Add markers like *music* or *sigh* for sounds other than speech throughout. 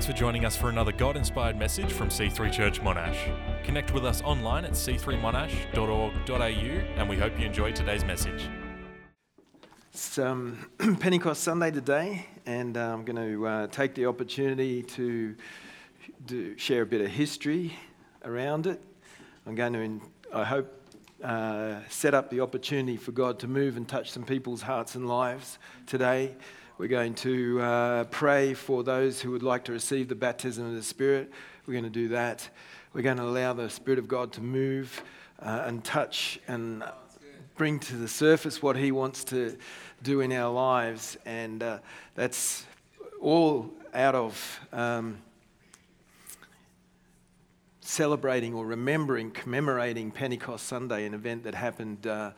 Thanks for joining us for another God inspired message from C3 Church Monash. Connect with us online at c3monash.org.au and we hope you enjoy today's message. It's um, *clears throat* Pentecost Sunday today, and uh, I'm going to uh, take the opportunity to do, share a bit of history around it. I'm going to, I hope, uh, set up the opportunity for God to move and touch some people's hearts and lives today. We're going to uh, pray for those who would like to receive the baptism of the Spirit. We're going to do that. We're going to allow the Spirit of God to move uh, and touch and bring to the surface what He wants to do in our lives. And uh, that's all out of um, celebrating or remembering, commemorating Pentecost Sunday, an event that happened uh,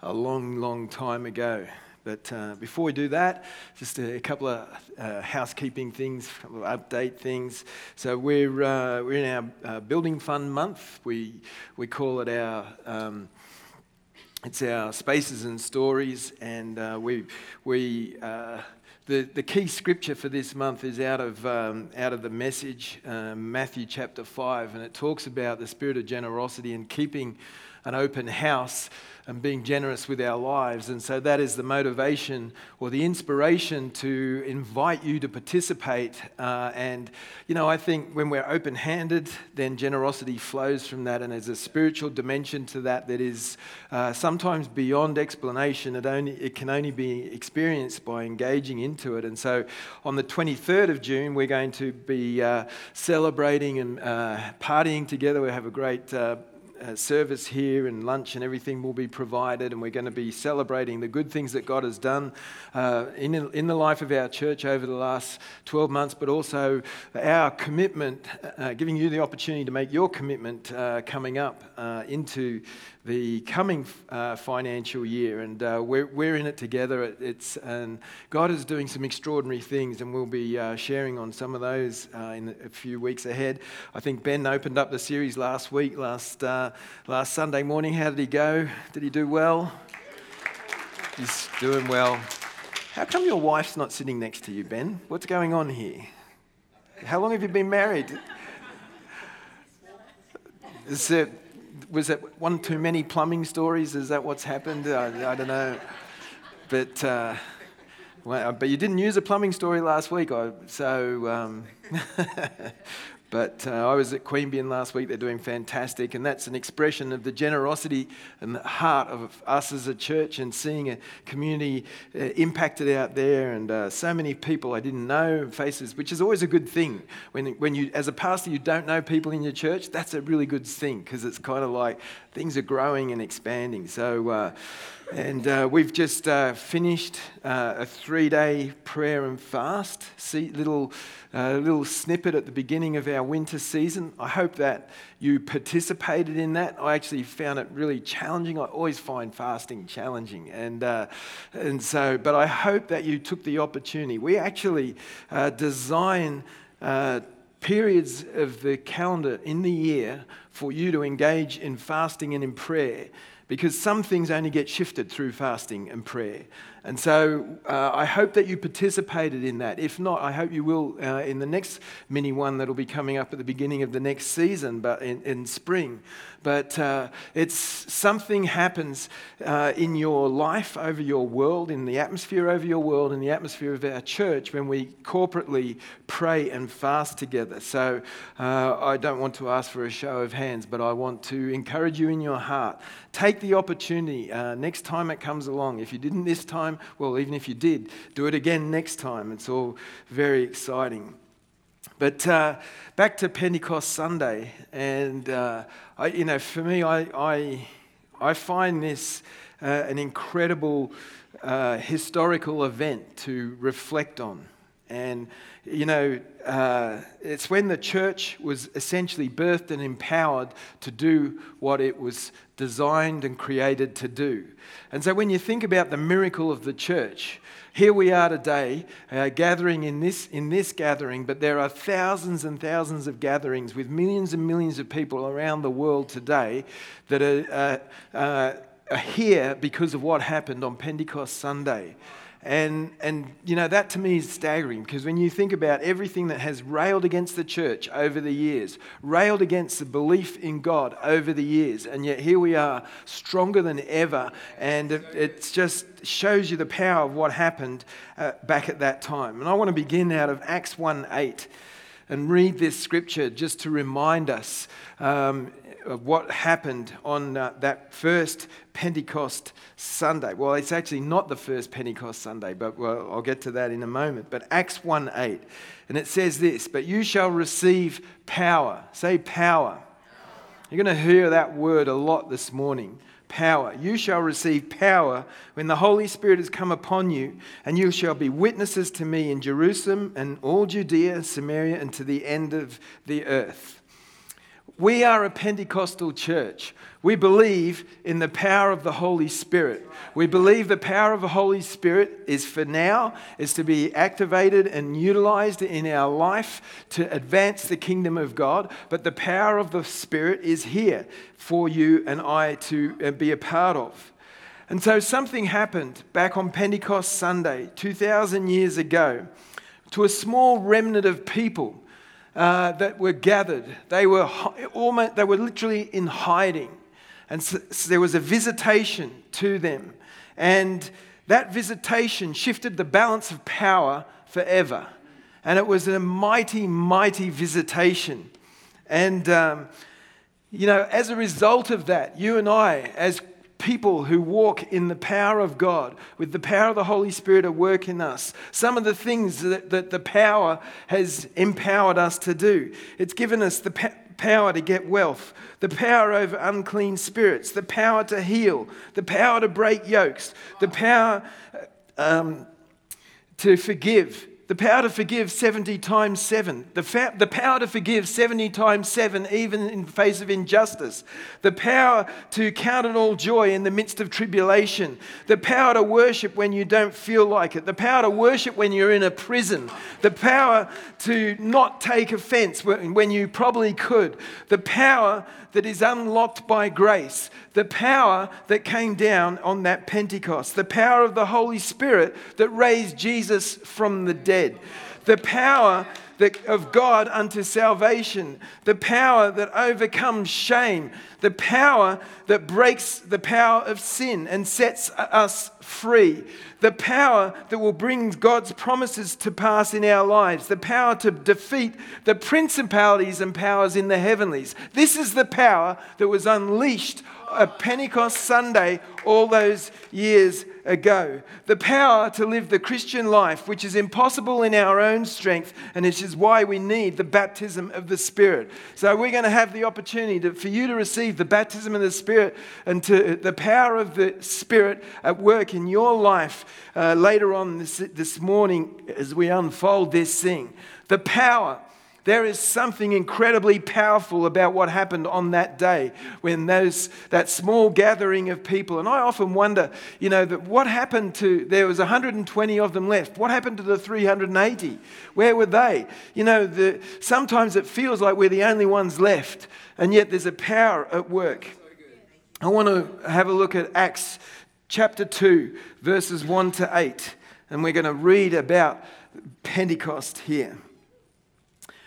a long, long time ago. But uh, before we do that, just a, couple of uh, housekeeping things, a couple of update things. So we're, uh, we're in our uh, building fund month. We, we call it our um, it's our spaces and stories, and uh, we we. Uh, the, the key scripture for this month is out of, um, out of the message, um, Matthew chapter 5, and it talks about the spirit of generosity and keeping an open house and being generous with our lives. And so that is the motivation or the inspiration to invite you to participate. Uh, and, you know, I think when we're open handed, then generosity flows from that. And there's a spiritual dimension to that that is uh, sometimes beyond explanation. It, only, it can only be experienced by engaging into it. And so on the 23rd of June, we're going to be uh, celebrating and uh, partying together. We have a great uh, service here and lunch and everything will be provided, and we're going to be celebrating the good things that God has done uh, in, in the life of our church over the last 12 months, but also our commitment, uh, giving you the opportunity to make your commitment uh, coming up uh, into the coming uh, financial year, and uh, we're, we're in it together. It's and God is doing some extraordinary things, and we'll be uh, sharing on some of those uh, in a few weeks ahead. I think Ben opened up the series last week, last uh, last Sunday morning. How did he go? Did he do well? He's doing well. How come your wife's not sitting next to you, Ben? What's going on here? How long have you been married? Is it was it one too many plumbing stories? Is that what's happened? I, I don't know. But, uh, well, but you didn't use a plumbing story last week, so. Um, *laughs* But uh, I was at Queanbeyan last week. They're doing fantastic. And that's an expression of the generosity and the heart of us as a church and seeing a community uh, impacted out there and uh, so many people I didn't know faces, which is always a good thing. When, when you, as a pastor, you don't know people in your church, that's a really good thing because it's kind of like things are growing and expanding. So, uh, and uh, we've just uh, finished uh, a three day prayer and fast. See, little, uh, little snippet at the beginning of our winter season. I hope that you participated in that. I actually found it really challenging. I always find fasting challenging. And, uh, and so, but I hope that you took the opportunity. We actually design periods of the calendar in the year for you to engage in fasting and in prayer because some things only get shifted through fasting and prayer. And so uh, I hope that you participated in that. If not, I hope you will uh, in the next mini one that'll be coming up at the beginning of the next season, but in, in spring. But uh, it's something happens uh, in your life, over your world, in the atmosphere over your world, in the atmosphere of our church when we corporately pray and fast together. So uh, I don't want to ask for a show of hands, but I want to encourage you in your heart. Take the opportunity uh, next time it comes along. If you didn't this time, time. Well, even if you did, do it again next time. It's all very exciting. But uh, back to Pentecost Sunday, and uh, I, you know, for me, I, I, I find this uh, an incredible uh, historical event to reflect on. And, you know, uh, it's when the church was essentially birthed and empowered to do what it was designed and created to do. And so when you think about the miracle of the church, here we are today uh, gathering in this, in this gathering, but there are thousands and thousands of gatherings with millions and millions of people around the world today that are, uh, uh, are here because of what happened on Pentecost Sunday. And, and, you know, that to me is staggering because when you think about everything that has railed against the church over the years, railed against the belief in God over the years, and yet here we are, stronger than ever. And it, just shows you the power of what happened uh, back at that time. And I want to begin out of Acts 1 8 and read this scripture just to remind us um, of what happened on uh, that first Pentecost Sunday. Well, it's actually not the first Pentecost Sunday, but well, I'll get to that in a moment. But Acts 1 8, and it says this But you shall receive power. Say power. You're going to hear that word a lot this morning. Power. You shall receive power when the Holy Spirit has come upon you, and you shall be witnesses to me in Jerusalem and all Judea, Samaria, and to the end of the earth. We are a Pentecostal church. We believe in the power of the Holy Spirit. We believe the power of the Holy Spirit is for now, is to be activated and utilized in our life to advance the kingdom of God. But the power of the Spirit is here for you and I to uh, be a part of. And so something happened back on Pentecost Sunday, 2,000 years ago, to a small remnant of people uh, that were gathered. They were, almost, they were literally in hiding. And so, there was a visitation to them. And that visitation shifted the balance of power forever. And it was a mighty, mighty visitation. And, um, you know, as a result of that, you and I, as people who walk in the power of God, with the power of the Holy Spirit at work in us. Some of the things that, that the power has empowered us to do. It's given us the power to get wealth, the power over unclean spirits, the power to heal, the power to break yokes, the power um, to forgive the power to forgive 70 times 7. The, fa- the power to forgive 70 times 7, even in the face of injustice. The power to count it all joy in the midst of tribulation. The power to worship when you don't feel like it. The power to worship when you're in a prison. The power to not take offense when you probably could. The power that is unlocked by grace, the power that came down on that Pentecost, the power of the Holy Spirit that raised Jesus from the dead, the power that, of God unto salvation, the power that overcomes shame, the power that breaks the power of sin and sets us free, the power that will bring God's promises to pass in our lives, the power to defeat the principalities and powers in the heavenlies. This is the power that was unleashed at Pentecost Sunday all those years ago. The power to live the Christian life, which is impossible in our own strength, and which is why we need the baptism of the Spirit. So, we're going to have the opportunity to, for you to receive the baptism of the Spirit and to the power of the Spirit at work in your life uh, later on this, this morning as we unfold this thing. The power there is something incredibly powerful about what happened on that day when those, that small gathering of people, and I often wonder, you know, that what happened to, there was 120 of them left. What happened to the 380? Where were they? You know, the, sometimes it feels like we're the only ones left, and yet there's a power at work. I want to have a look at Acts chapter 2, verses 1 to 8, and we're going to read about Pentecost here.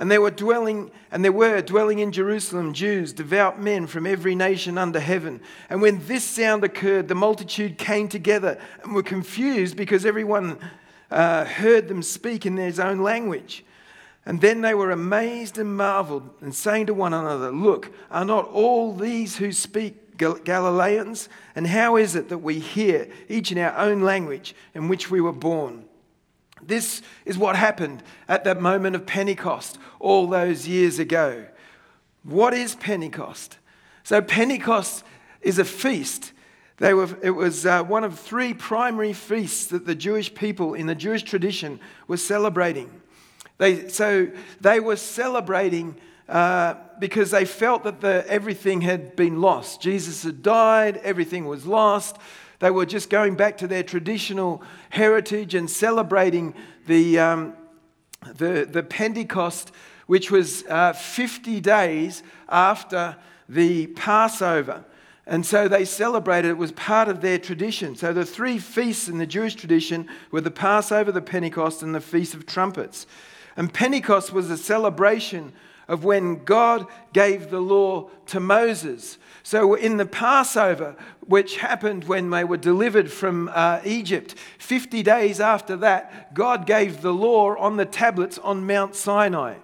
And there were dwelling, and there were dwelling in Jerusalem Jews, devout men from every nation under heaven. And when this sound occurred, the multitude came together and were confused because everyone uh, heard them speak in their own language. And then they were amazed and marveled, and saying to one another, Look, are not all these who speak Galileans? And how is it that we hear each in our own language in which we were born? This is what happened at that moment of Pentecost all those years ago. What is Pentecost? So, Pentecost is a feast. They were, it was uh, one of three primary feasts that the Jewish people in the Jewish tradition were celebrating. They, so they were celebrating uh, because they felt that the, everything had been lost. Jesus had died, everything was lost. They were just going back to their traditional heritage and celebrating the, um, the, the Pentecost, which was uh, 50 days after the Passover. And so they celebrated, it was part of their tradition. So the three feasts in the Jewish tradition were the Passover, the Pentecost, and the Feast of Trumpets. And Pentecost was a celebration of when God gave the law to Moses. So in the Passover, which happened when they were delivered from uh, Egypt, 50 days after that, God gave the law on the tablets on Mount Sinai.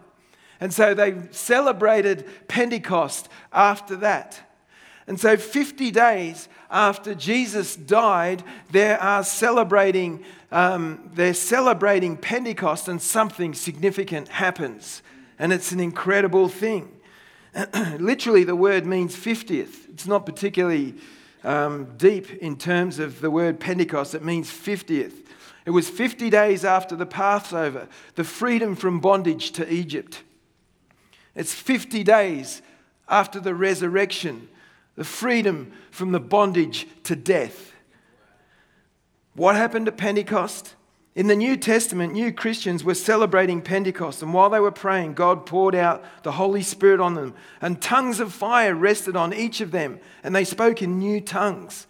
And so they celebrated Pentecost after that. And so 50 days after Jesus died, they are celebrating, um, they're celebrating Pentecost and something significant happens. And it's an incredible thing. *clears throat* Literally, the word means 50th. It's not particularly um, deep in terms of the word Pentecost, it means 50th. It was 50 days after the Passover, the freedom from bondage to Egypt. It's 50 days after the resurrection, the freedom from the bondage to death. What happened at Pentecost? In the New Testament, new Christians were celebrating Pentecost, and while they were praying, God poured out the Holy Spirit on them, and tongues of fire rested on each of them, and they spoke in new tongues.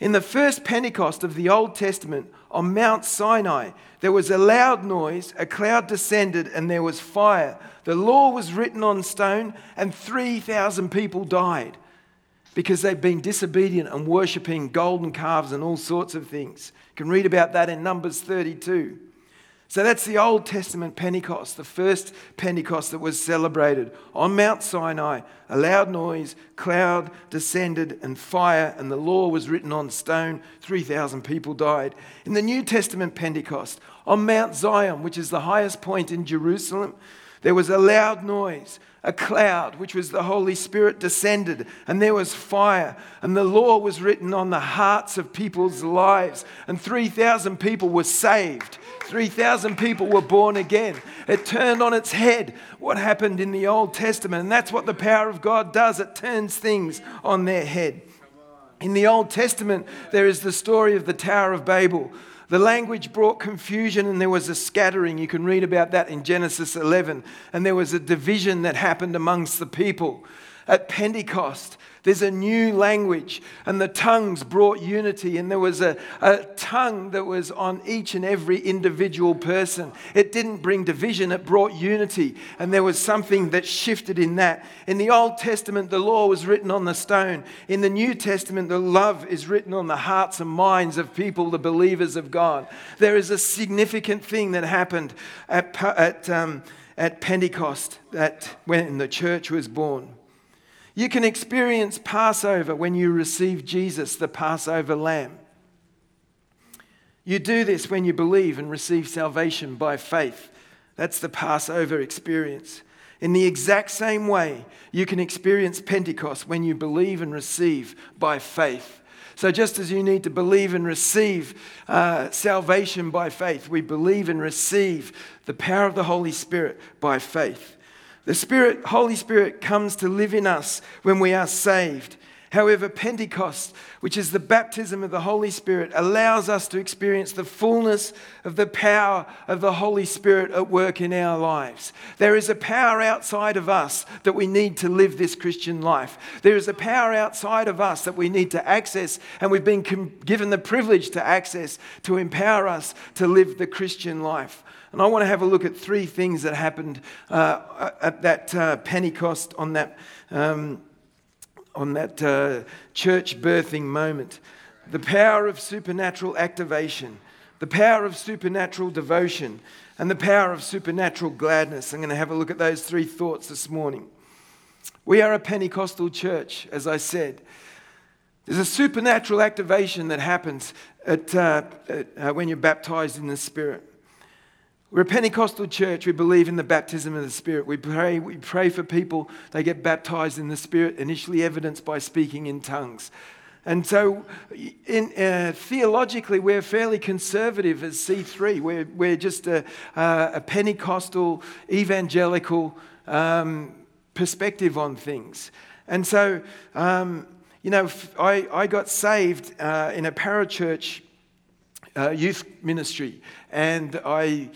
In the first Pentecost of the Old Testament, on Mount Sinai, there was a loud noise, a cloud descended, and there was fire. The law was written on stone, and 3,000 people died because they've been disobedient and worshipping golden calves and all sorts of things. You can read about that in Numbers 32. So that's the Old Testament Pentecost, the first Pentecost that was celebrated. On Mount Sinai, a loud noise, cloud descended, and fire, and the law was written on stone. 3,000 people died. In the New Testament Pentecost, on Mount Zion, which is the highest point in Jerusalem, there was a loud noise, a cloud, which was the Holy Spirit, descended, and there was fire, and the law was written on the hearts of people's lives, and 3,000 people were saved. 3,000 people were born again. It turned on its head what happened in the Old Testament, and that's what the power of God does it turns things on their head. In the Old Testament, there is the story of the Tower of Babel the language brought confusion and there was a scattering. You can read about that in Genesis 11. And there was a division that happened amongst the people. At Pentecost, there's a new language, and the tongues brought unity, and there was a, a tongue that was on each and every individual person. It didn't bring division, it brought unity, and there was something that shifted in that. In the Old Testament, the law was written on the stone. In the New Testament, the love is written on the hearts and minds of people, the believers of God. There is a significant thing that happened at, at, um, at Pentecost that when the church was born. You can experience Passover when you receive Jesus, the Passover lamb. You do this when you believe and receive salvation by faith. That's the Passover experience. In the exact same way, you can experience Pentecost when you believe and receive by faith. So, just as you need to believe and receive uh, salvation by faith, we believe and receive the power of the Holy Spirit by faith. The Spirit, Holy Spirit comes to live in us when we are saved. However, Pentecost, which is the baptism of the Holy Spirit, allows us to experience the fullness of the power of the Holy Spirit at work in our lives. There is a power outside of us that we need to live this Christian life. There is a power outside of us that we need to access, and we've been given the privilege to access to empower us to live the Christian life. And I want to have a look at three things that happened uh, at that uh, Pentecost on that, um, on that uh, church birthing moment. The power of supernatural activation, the power of supernatural devotion, and the power of supernatural gladness. I'm going to have a look at those three thoughts this morning. We are a Pentecostal church, as I said. There's a supernatural activation that happens at, uh, at, uh, when you're baptized in the Spirit. We're a Pentecostal church. We believe in the baptism of the Spirit. We pray, we pray for people. They get baptized in the Spirit, initially evidenced by speaking in tongues. And so, in, uh, theologically, we're fairly conservative as C3. We're, we're just a, a Pentecostal, evangelical um, perspective on things. And so, um, you know, I, I got saved uh, in a parachurch uh, youth ministry, and I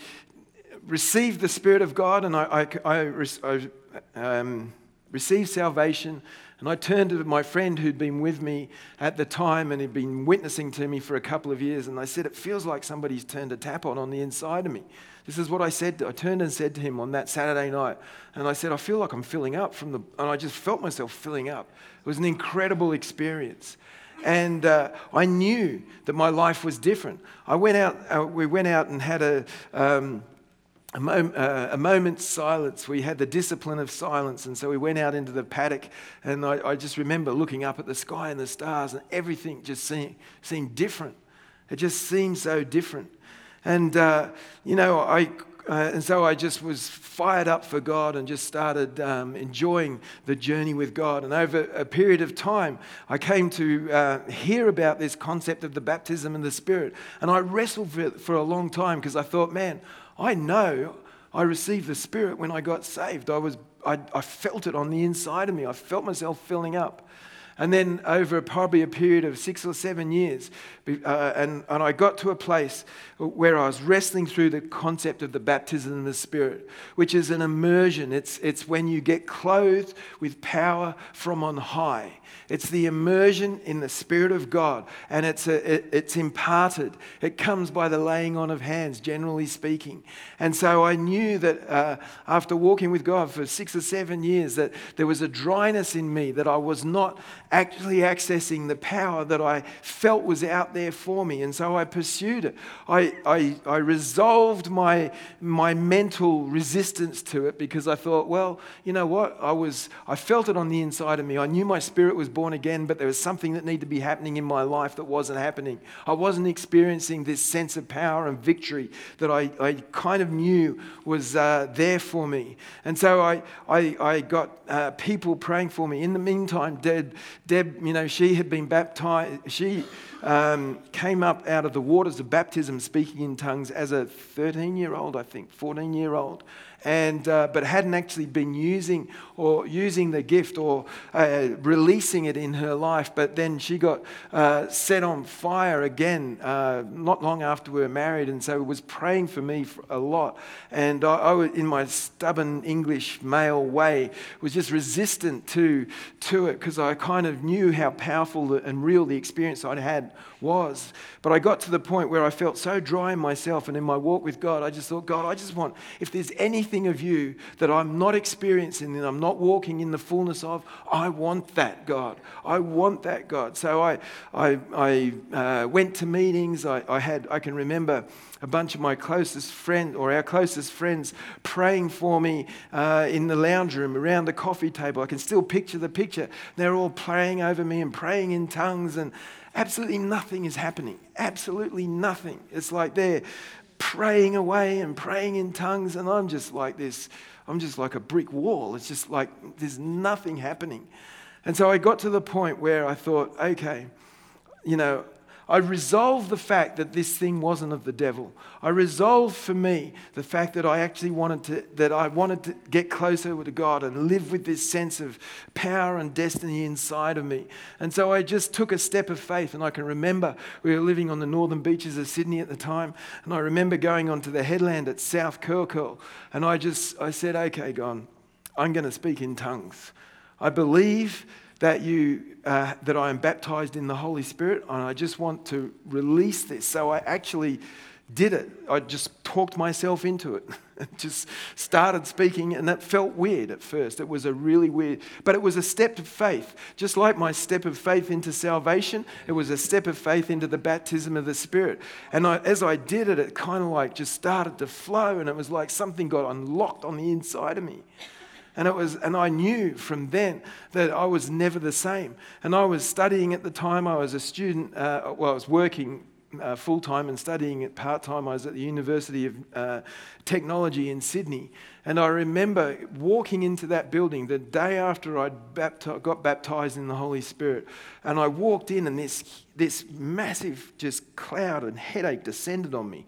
received the Spirit of God, and I, I, I, I um, received salvation and I turned to my friend who'd been with me at the time and had been witnessing to me for a couple of years. And I said, It feels like somebody's turned a tap on on the inside of me. This is what I said. I turned and said to him on that Saturday night. And I said, I feel like I'm filling up from the. And I just felt myself filling up. It was an incredible experience. And uh, I knew that my life was different. I went out, uh, we went out and had a. Um, a, mom, uh, a, moment's silence. We had the discipline of silence. And so we went out into the paddock. And I, I just remember looking up at the sky and the stars, and everything just seemed, seemed different. It just seemed so different. And, uh, you know, I, uh, and so I just was fired up for God and just started um, enjoying the journey with God. And over a period of time, I came to uh, hear about this concept of the baptism in the Spirit. And I wrestled for, for a long time because I thought, man, I know I received the Spirit when I got saved. I, was, I, I felt it on the inside of me. I felt myself filling up. And then over probably a period of six or seven years, uh, and, and I got to a place where I was wrestling through the concept of the baptism in the Spirit, which is an immersion. It's, it's when you get clothed with power from on high. It's the immersion in the Spirit of God, and it's, a, it, it's imparted. It comes by the laying on of hands, generally speaking. And so I knew that uh, after walking with God for six or seven years, that there was a dryness in me, that I was not actually accessing the power that I felt was out there for me. And so I pursued it. I, I, I resolved my, my mental resistance to it because I thought, well, you know what? I, was, I felt it on the inside of me. I knew my spirit was born again, but there was something that needed to be happening in my life that wasn't happening. I wasn't experiencing this sense of power and victory that I, I kind of knew was uh, there for me. And so I, I, I got uh, people praying for me. In the meantime, Deb, Deb you know, she had been baptized. She um, came up out of the waters of baptism speaking in tongues as a 13 year old, I think, 14 year old and, uh, but hadn't actually been using or using the gift or uh, releasing it in her life. But then she got uh, set on fire again uh, not long after we were married, and so was praying for me for a lot. And I, I in my stubborn English male way, was just resistant to, to it because I kind of knew how powerful and real the experience I'd had was. But I got to the point where I felt so dry in myself and in my walk with God, I just thought, God, I just want, if there's anything of you that I'm not experiencing and I'm not walking in the fullness of, I want that, God. I want that, God. So I, I, I uh, went to meetings. I, I had, I can remember a bunch of my closest friends or our closest friends praying for me uh, in the lounge room around the coffee table. I can still picture the picture. They're all praying over me and praying in tongues and absolutely nothing is happening. Absolutely nothing. It's like they're praying away and praying in tongues, and I'm just like this. I'm just like a brick wall. It's just like there's nothing happening. And so I got to the point where I thought, okay, you know, I resolved the fact that this thing wasn't of the devil. I resolved for me the fact that I actually wanted to, that I wanted to get closer to God and live with this sense of power and destiny inside of me. And so I just took a step of faith. And I can remember we were living on the northern beaches of Sydney at the time. And I remember going onto the headland at South Curl. And I just, I said, okay, God, I'm going to speak in tongues. I believe that you uh, that I am baptized in the Holy Spirit, and I just want to release this. So I actually did it. I just talked myself into it. *laughs* just started speaking, and that felt weird at first. It was a really weird, but it was a step of faith. Just like my step of faith into salvation, it was a step of faith into the baptism of the Spirit. And I, as I did it, it kind of like just started to flow, and it was like something got unlocked on the inside of me. And, it was, and I knew from then that I was never the same. And I was studying at the time, I was a student, uh, well, I was working uh, full time and studying it part time. I was at the University of uh, Technology in Sydney. And I remember walking into that building the day after I bapti- got baptized in the Holy Spirit. And I walked in, and this, this massive just cloud and headache descended on me.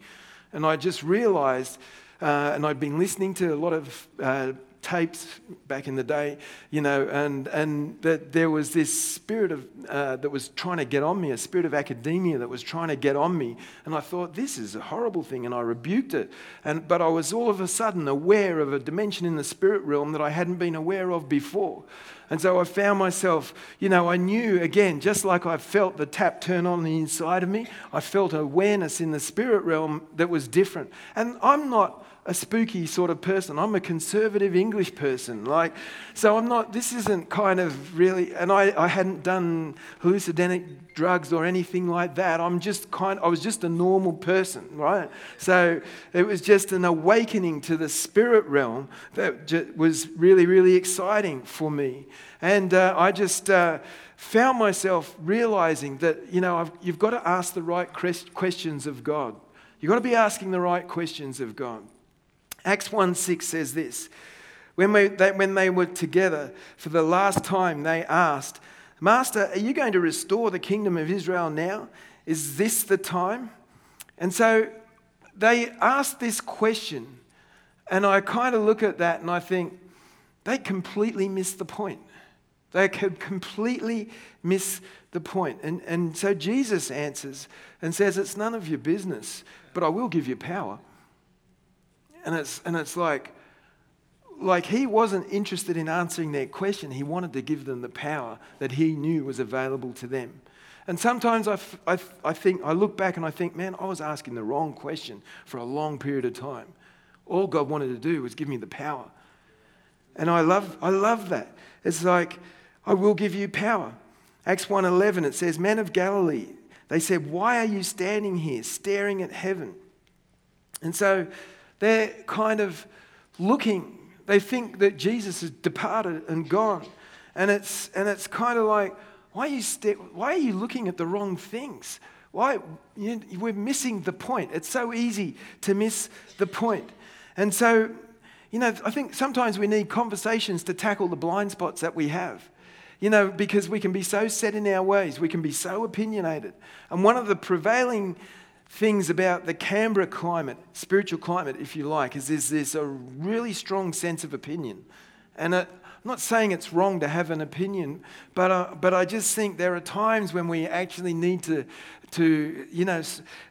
And I just realized, uh, and I'd been listening to a lot of uh, tapes back in the day, you know, and, and that there was this spirit of, uh, that was trying to get on me, a spirit of academia that was trying to get on me. And I thought, this is a horrible thing, and I rebuked it. And, but I was all of a sudden aware of a dimension in the spirit realm that I hadn't been aware of before. And so I found myself, you know, I knew again, just like I felt the tap turn on the inside of me, I felt awareness in the spirit realm that was different. And I'm not a spooky sort of person. I'm a conservative English person. Like, so I'm not, this isn't kind of really, and I, I hadn't done hallucinogenic drugs or anything like that. I'm just kind, I was just a normal person, right? So it was just an awakening to the spirit realm that was really, really exciting for me. And uh, I just, uh, found myself realizing that, you know, I've, you've got to ask the right questions of God. You've got to be asking the right questions of God. Acts 1 6 says this when, we, they, when they were together for the last time, they asked, Master, are you going to restore the kingdom of Israel now? Is this the time? And so they asked this question, and I kind of look at that and I think they completely missed the point. They could completely miss the point. And, and so Jesus answers and says, It's none of your business, but I will give you power. And it's, and it's like, like he wasn't interested in answering their question. He wanted to give them the power that he knew was available to them. And sometimes I, I, I think, I look back and I think, man, I was asking the wrong question for a long period of time. All God wanted to do was give me the power. And I love, I love that. It's like, I will give you power. Acts 1.11, it says, Men of Galilee, they said, Why are you standing here staring at heaven? And so they're kind of looking, they think that Jesus has departed and gone. And it's, and it's kind of like, why are, you st- why are you looking at the wrong things? Why? You, we're missing the point. It's so easy to miss the point. And so, you know, I think sometimes we need conversations to tackle the blind spots that we have. You know, because we can be so set in our ways, we can be so opinionated. And one of the prevailing things about the Canberra climate, spiritual climate, if you like, is there's, there's a really strong sense of opinion. And I'm not saying it's wrong to have an opinion, but, uh, but I just think there are times when we actually need to, to you know,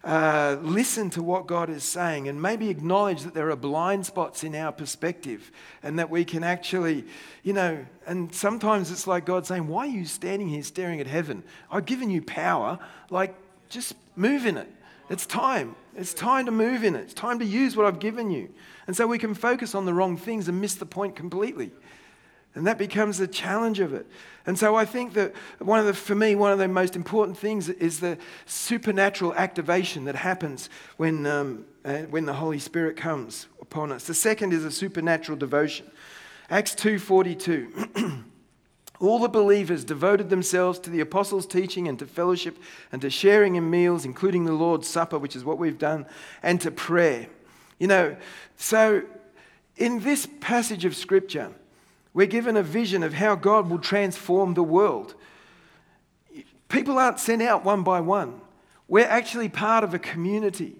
uh, listen to what God is saying and maybe acknowledge that there are blind spots in our perspective and that we can actually, you know, and sometimes it's like God saying, Why are you standing here staring at heaven? I've given you power, like, just move in it. It's time. It's time to move in it. It's time to use what I've given you. And so we can focus on the wrong things and miss the point completely. And that becomes the challenge of it. And so I think that one of the, for me, one of the most important things is the supernatural activation that happens when, um, uh, when the Holy Spirit comes upon us. The second is a supernatural devotion. Acts 2.42. *clears throat* All the believers devoted themselves to the apostles' teaching and to fellowship and to sharing in meals, including the Lord's Supper, which is what we've done, and to prayer. You know, so in this passage of Scripture, we're given a vision of how God will transform the world. People aren't sent out one by one, we're actually part of a community.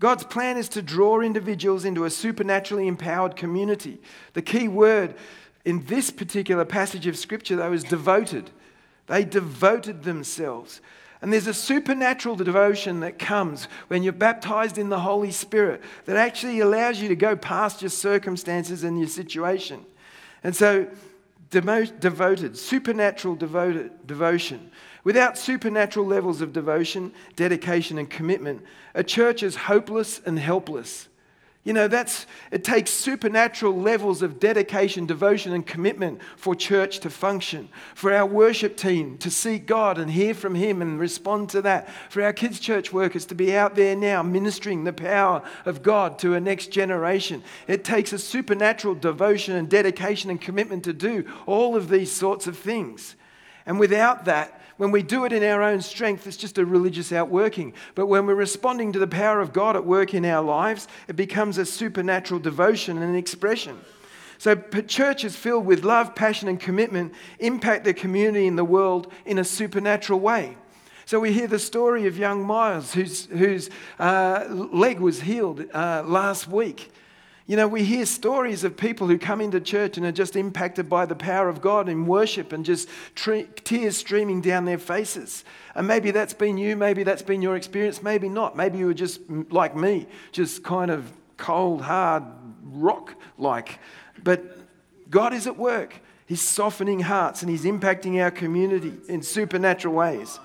God's plan is to draw individuals into a supernaturally empowered community. The key word in this particular passage of scripture, they was devoted. They devoted themselves. And there's a supernatural devotion that comes when you're baptized in the Holy Spirit that actually allows you to go past your circumstances and your situation. And so, devoted, supernatural devoted, devotion. Without supernatural levels of devotion, dedication, and commitment, a church is hopeless and helpless. You know, that's, it takes supernatural levels of dedication, devotion, and commitment for church to function, for our worship team to seek God and hear from Him and respond to that, for our kids' church workers to be out there now ministering the power of God to a next generation. It takes a supernatural devotion and dedication and commitment to do all of these sorts of things. And without that, when we do it in our own strength, it's just a religious outworking. But when we're responding to the power of God at work in our lives, it becomes a supernatural devotion and an expression. So, churches filled with love, passion, and commitment impact their community and the world in a supernatural way. So, we hear the story of young Miles, whose, whose uh, leg was healed uh, last week. You know, we hear stories of people who come into church and are just impacted by the power of God in worship and just tre- tears streaming down their faces. And maybe that's been you, maybe that's been your experience, maybe not. Maybe you were just like me, just kind of cold, hard, rock like. But God is at work. He's softening hearts and He's impacting our community in supernatural ways.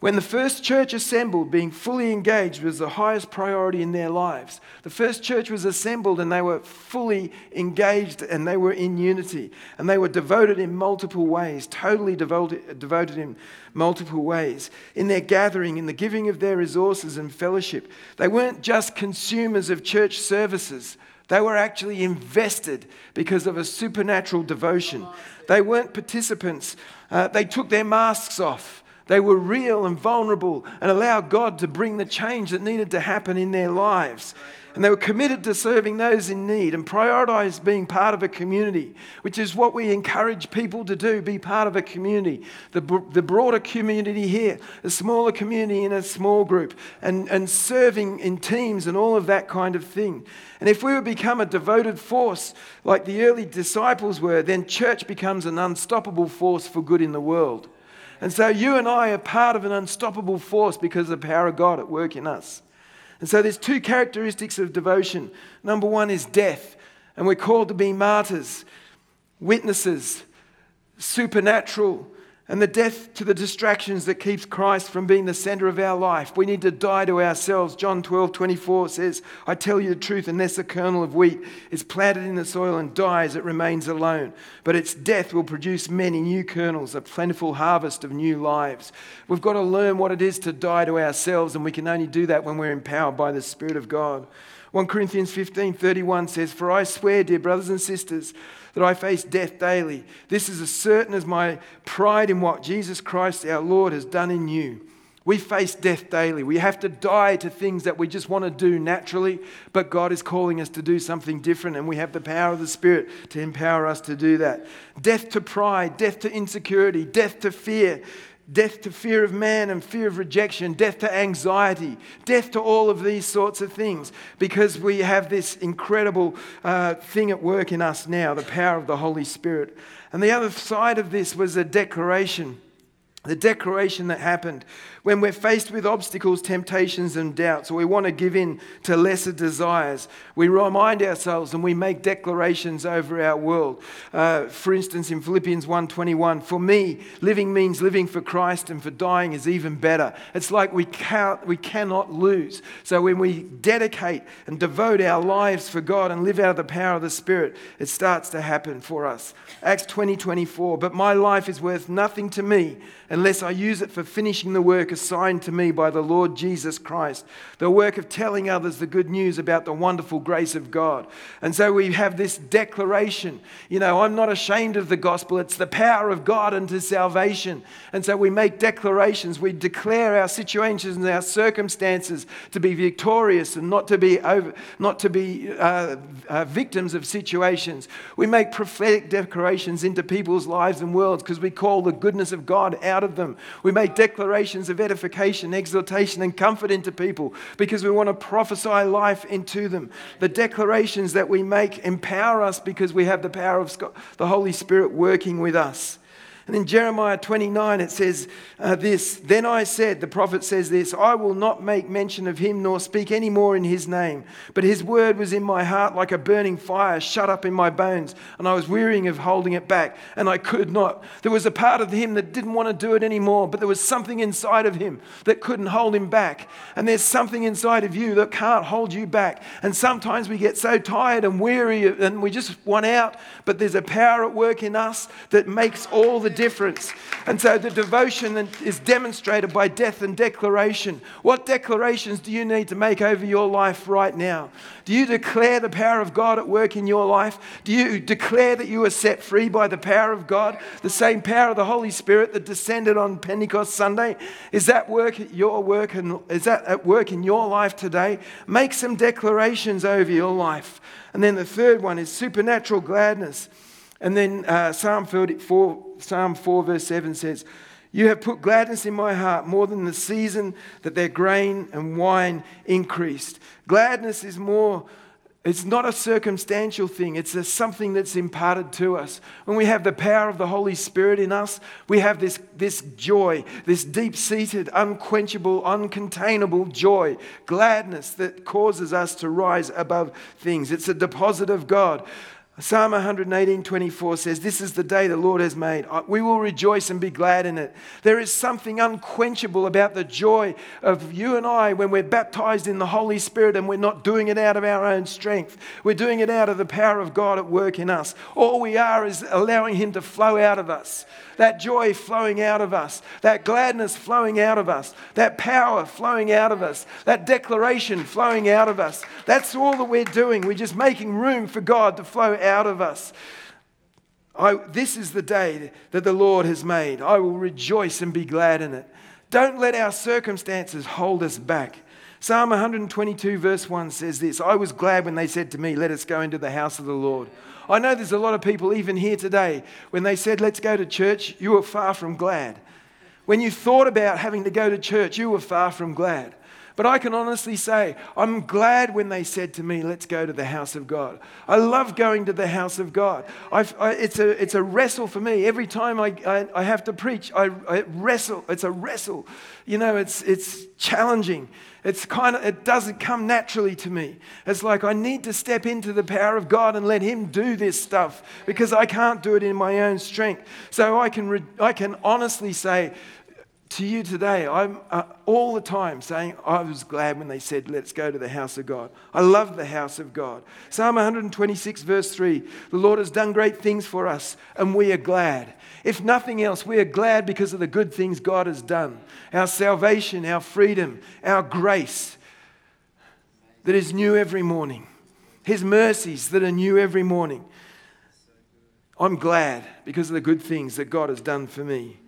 When the first church assembled, being fully engaged was the highest priority in their lives. The first church was assembled and they were fully engaged and they were in unity. And they were devoted in multiple ways, totally devoted, devoted in multiple ways. In their gathering, in the giving of their resources and fellowship, they weren't just consumers of church services. They were actually invested because of a supernatural devotion. They weren't participants. Uh, they took their masks off. They were real and vulnerable and allowed God to bring the change that needed to happen in their lives. And they were committed to serving those in need and prioritized being part of a community, which is what we encourage people to do be part of a community. The, the broader community here, a smaller community in a small group, and, and serving in teams and all of that kind of thing. And if we would become a devoted force like the early disciples were, then church becomes an unstoppable force for good in the world. And so you and I are part of an unstoppable force because of the power of God at work in us. And so there's two characteristics of devotion. Number one is death, and we're called to be martyrs, witnesses, supernatural, and the death to the distractions that keeps Christ from being the center of our life. We need to die to ourselves. John 12, 24 says, I tell you the truth, unless a kernel of wheat is planted in the soil and dies, it remains alone. But its death will produce many new kernels, a plentiful harvest of new lives. We've got to learn what it is to die to ourselves, and we can only do that when we're empowered by the Spirit of God. 1 Corinthians 15, 31 says, For I swear, dear brothers and sisters, that I face death daily. This is as certain as my pride in what Jesus Christ our Lord has done in you. We face death daily. We have to die to things that we just want to do naturally, but God is calling us to do something different, and we have the power of the Spirit to empower us to do that. Death to pride, death to insecurity, death to fear, death to fear of man and fear of rejection, death to anxiety, death to all of these sorts of things, because we have this incredible uh, thing at work in us now the power of the Holy Spirit. And the other side of this was a declaration. The declaration that happened when we're faced with obstacles, temptations, and doubts, or we want to give in to lesser desires, we remind ourselves and we make declarations over our world. Uh, for instance, in Philippians 1:21, for me, living means living for Christ, and for dying is even better. It's like we can't, we cannot lose. So when we dedicate and devote our lives for God and live out of the power of the Spirit, it starts to happen for us. Acts 20:24, but my life is worth nothing to me unless I use it for finishing the work assigned to me by the Lord Jesus Christ, the work of telling others the good news about the wonderful grace of God. And so we have this declaration you know, I'm not ashamed of the gospel, it's the power of God unto salvation. And so we make declarations, we declare our situations and our circumstances to be victorious and not to be, over, not to be uh, uh, victims of situations. We make prophetic declarations into people's lives and worlds because we call the goodness of God out of them. We make declarations of edification, exhortation, and comfort into people because we want to prophesy life into them. The declarations that we make empower us because we have the power of the Holy Spirit working with us. And in Jeremiah 29, it says uh, this Then I said, the prophet says this, I will not make mention of him nor speak any more in his name. But his word was in my heart like a burning fire, shut up in my bones. And I was wearying of holding it back, and I could not. There was a part of him that didn't want to do it anymore, but there was something inside of him that couldn't hold him back. And there's something inside of you that can't hold you back. And sometimes we get so tired and weary and we just want out, but there's a power at work in us that makes all the the difference. And so the devotion is demonstrated by death and declaration. What declarations do you need to make over your life right now? Do you declare the power of God at work in your life? Do you declare that you are set free by the power of God, the same power of the Holy Spirit that descended on Pentecost Sunday? Is that work at your work and is that at work in your life today? Make some declarations over your life. And then the third one is supernatural gladness. And then uh, Psalm, 4, Psalm 4, verse 7 says, You have put gladness in my heart more than the season that their grain and wine increased. Gladness is more, it's not a circumstantial thing, it's a, something that's imparted to us. When we have the power of the Holy Spirit in us, we have this, this joy, this deep seated, unquenchable, uncontainable joy, gladness that causes us to rise above things. It's a deposit of God. Psalm 118 24 says, This is the day the Lord has made. We will rejoice and be glad in it. There is something unquenchable about the joy of you and I when we're baptized in the Holy Spirit and we're not doing it out of our own strength. We're doing it out of the power of God at work in us. All we are is allowing Him to flow out of us that joy flowing out of us, that gladness flowing out of us, that power flowing out of us, that declaration flowing out of us. That's all that we're doing. We're just making room for God to flow out of us. I, this is the day that the Lord has made. I will rejoice and be glad in it. Don't let our circumstances hold us back. Psalm 122, verse 1 says this I was glad when they said to me, Let us go into the house of the Lord. I know there's a lot of people, even here today, when they said, let's go to church, you were far from glad. When you thought about having to go to church, you were far from glad. But I can honestly say, I'm glad when they said to me, let's go to the house of God. I love going to the house of God. I, it's, a, it's a wrestle for me. Every time I, I, I have to preach, I, I wrestle. It's a wrestle. You know, it's, it's challenging. It's kind of, it doesn't come naturally to me. It's like I need to step into the power of God and let Him do this stuff because I can't do it in my own strength. So I can, re- I can honestly say, to you today, I'm uh, all the time saying, I was glad when they said, Let's go to the house of God. I love the house of God. Psalm 126, verse 3 The Lord has done great things for us, and we are glad. If nothing else, we are glad because of the good things God has done our salvation, our freedom, our grace that is new every morning, His mercies that are new every morning. I'm glad because of the good things that God has done for me.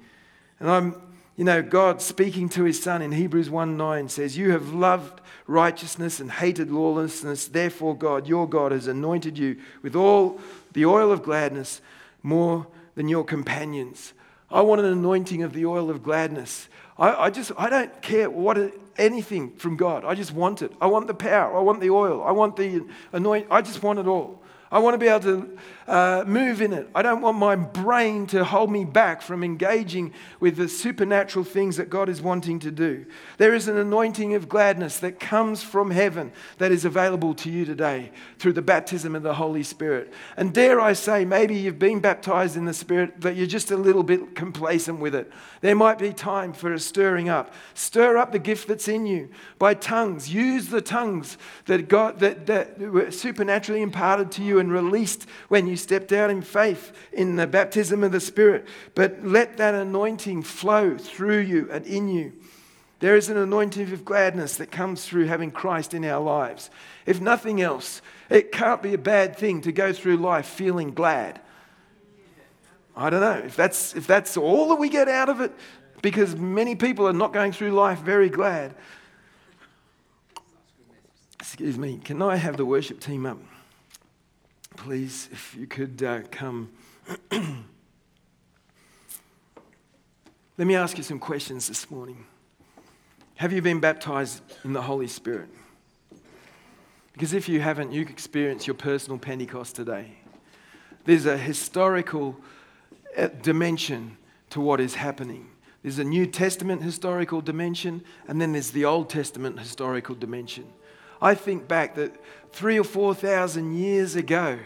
And I'm you know, God speaking to his son in Hebrews 1 9 says, You have loved righteousness and hated lawlessness. Therefore, God, your God, has anointed you with all the oil of gladness more than your companions. I want an anointing of the oil of gladness. I, I just, I don't care what anything from God. I just want it. I want the power. I want the oil. I want the anointing. I just want it all. I want to be able to uh, move in it. I don't want my brain to hold me back from engaging with the supernatural things that God is wanting to do. There is an anointing of gladness that comes from heaven that is available to you today through the baptism of the Holy Spirit. And dare I say, maybe you've been baptized in the Spirit, but you're just a little bit complacent with it. There might be time for a stirring up. Stir up the gift that's in you by tongues. Use the tongues that God that, that were supernaturally imparted to you and released when you stepped out in faith in the baptism of the Spirit. But let that anointing flow through you and in you. There is an anointing of gladness that comes through having Christ in our lives. If nothing else, it can't be a bad thing to go through life feeling glad. I don't know if that's, if that's all that we get out of it, because many people are not going through life very glad. Excuse me, can I have the worship team up? Please, if you could uh, come. *clears throat* Let me ask you some questions this morning. Have you been baptized in the Holy Spirit? Because if you haven't, you experience your personal Pentecost today. There's a historical uh, dimension to what is happening. There's a New Testament historical dimension, and then there's the Old Testament historical dimension. I think back that three or four thousand years ago,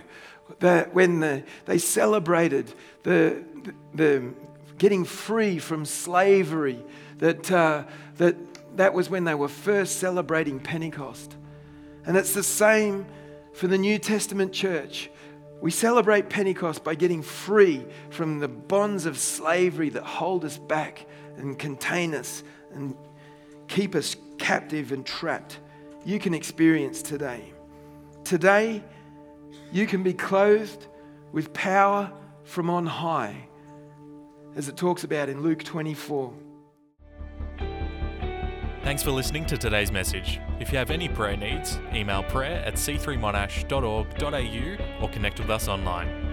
that when the, they celebrated the, the, the, getting free from slavery, that, uh, that that was when they were first celebrating Pentecost. And it's the same for the New Testament church. We celebrate Pentecost by getting free from the bonds of slavery that hold us back and contain us and keep us captive and trapped. You can experience today. Today, you can be clothed with power from on high, as it talks about in Luke 24. Thanks for listening to today's message. If you have any prayer needs, email prayer at c3monash.org.au or connect with us online.